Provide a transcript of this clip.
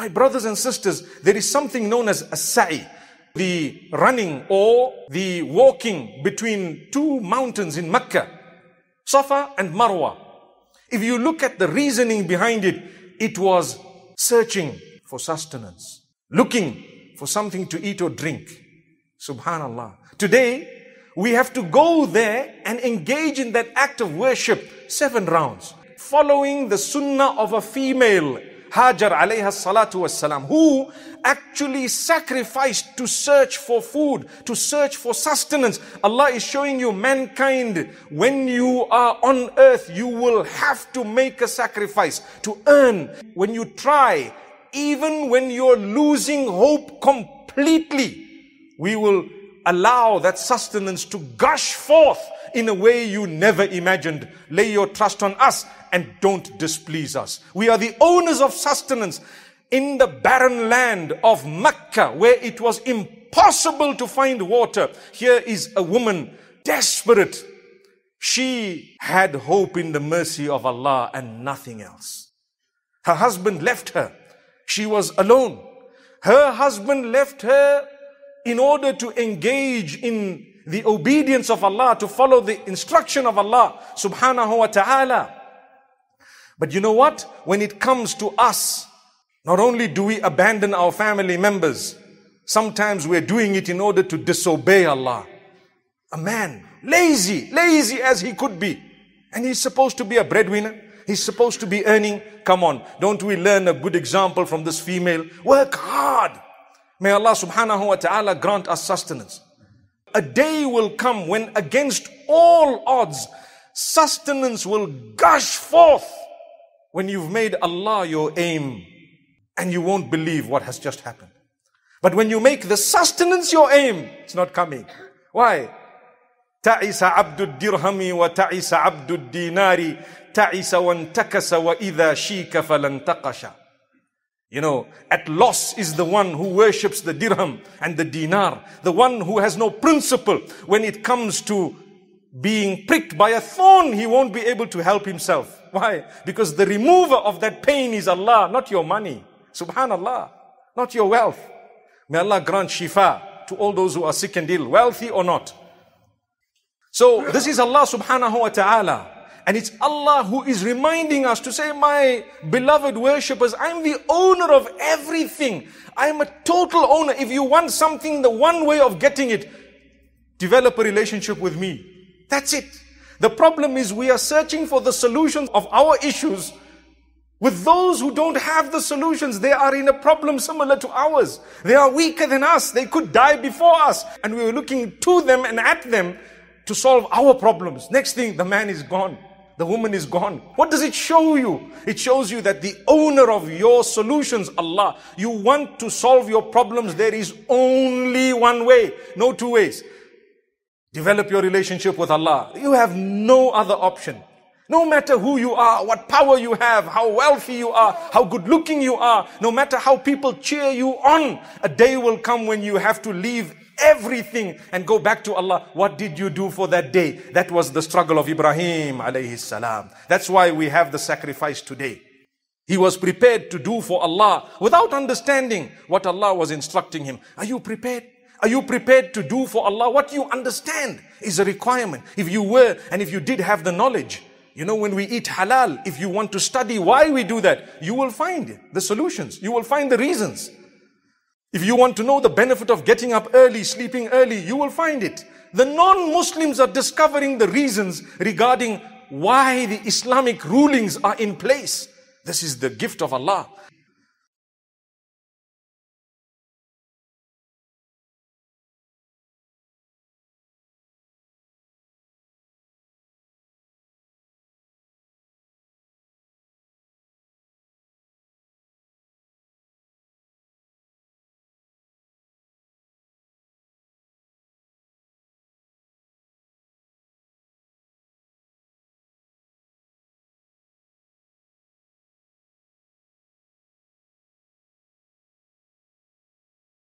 My brothers and sisters, there is something known as a sa'i, the running or the walking between two mountains in Mecca, Safa and Marwa. If you look at the reasoning behind it, it was searching for sustenance, looking for something to eat or drink. Subhanallah. Today, we have to go there and engage in that act of worship seven rounds, following the sunnah of a female Hajar alayha salatu who actually sacrificed to search for food, to search for sustenance. Allah is showing you mankind, when you are on earth, you will have to make a sacrifice to earn. When you try, even when you're losing hope completely, we will allow that sustenance to gush forth in a way you never imagined. Lay your trust on us and don't displease us. We are the owners of sustenance in the barren land of Mecca where it was impossible to find water. Here is a woman desperate. She had hope in the mercy of Allah and nothing else. Her husband left her. She was alone. Her husband left her in order to engage in the obedience of Allah, to follow the instruction of Allah subhanahu wa ta'ala. But you know what? When it comes to us, not only do we abandon our family members, sometimes we're doing it in order to disobey Allah. A man, lazy, lazy as he could be, and he's supposed to be a breadwinner. He's supposed to be earning. Come on, don't we learn a good example from this female? Work hard. May Allah subhanahu wa ta'ala grant us sustenance. A day will come when against all odds, sustenance will gush forth when you've made Allah your aim and you won't believe what has just happened. But when you make the sustenance your aim, it's not coming. Why? تعس عبد الدرهم وتعس عبد الدينار تعس وانتكس وإذا شيك فلانتقش you know, at loss is the one who worships the dirham and the dinar, the one who has no principle. When it comes to being pricked by a thorn, he won't be able to help himself. Why? Because the remover of that pain is Allah, not your money. Subhanallah. Not your wealth. May Allah grant shifa to all those who are sick and ill, wealthy or not. So this is Allah subhanahu wa ta'ala. And it's Allah who is reminding us to say, my beloved worshippers, I'm the owner of everything. I'm a total owner. If you want something, the one way of getting it, develop a relationship with me. That's it. The problem is we are searching for the solutions of our issues with those who don't have the solutions. They are in a problem similar to ours. They are weaker than us. They could die before us. And we were looking to them and at them to solve our problems. Next thing, the man is gone. The woman is gone. What does it show you? It shows you that the owner of your solutions, Allah, you want to solve your problems. There is only one way, no two ways. Develop your relationship with Allah. You have no other option. No matter who you are, what power you have, how wealthy you are, how good looking you are, no matter how people cheer you on, a day will come when you have to leave everything and go back to Allah. What did you do for that day? That was the struggle of Ibrahim alayhi salam. That's why we have the sacrifice today. He was prepared to do for Allah without understanding what Allah was instructing him. Are you prepared? Are you prepared to do for Allah what you understand is a requirement? If you were and if you did have the knowledge, you know, when we eat halal, if you want to study why we do that, you will find the solutions. You will find the reasons. If you want to know the benefit of getting up early, sleeping early, you will find it. The non-Muslims are discovering the reasons regarding why the Islamic rulings are in place. This is the gift of Allah.